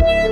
Okay.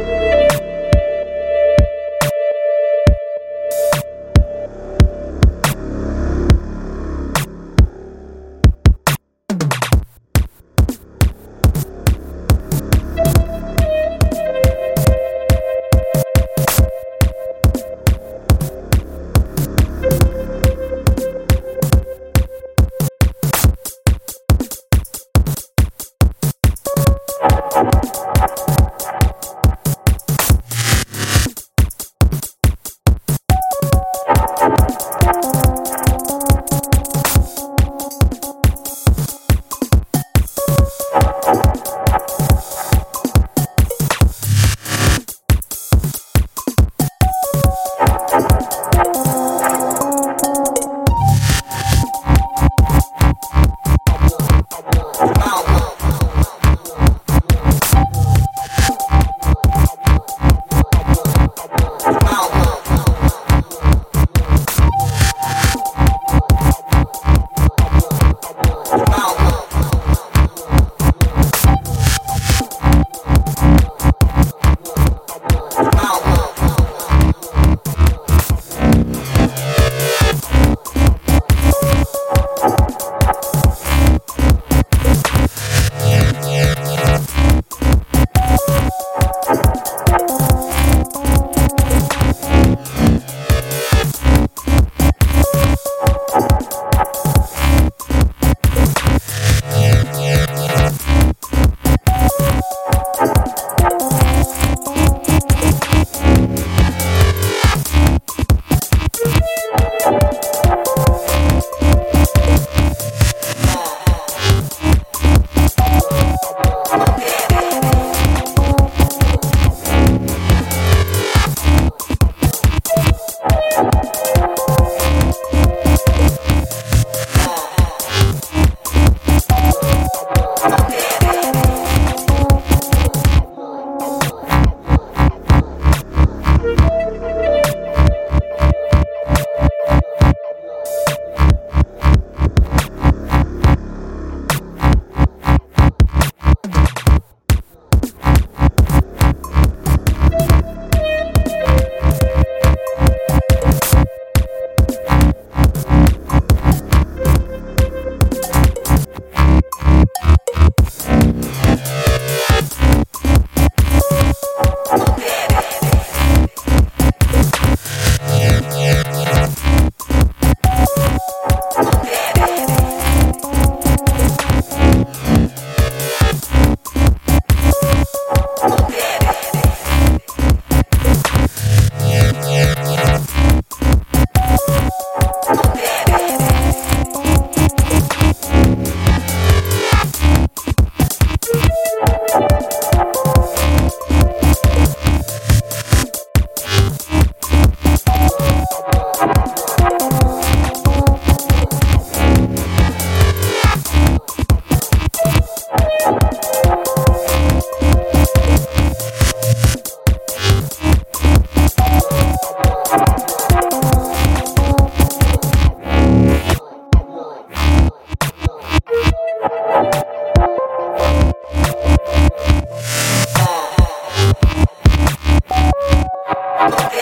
Okay.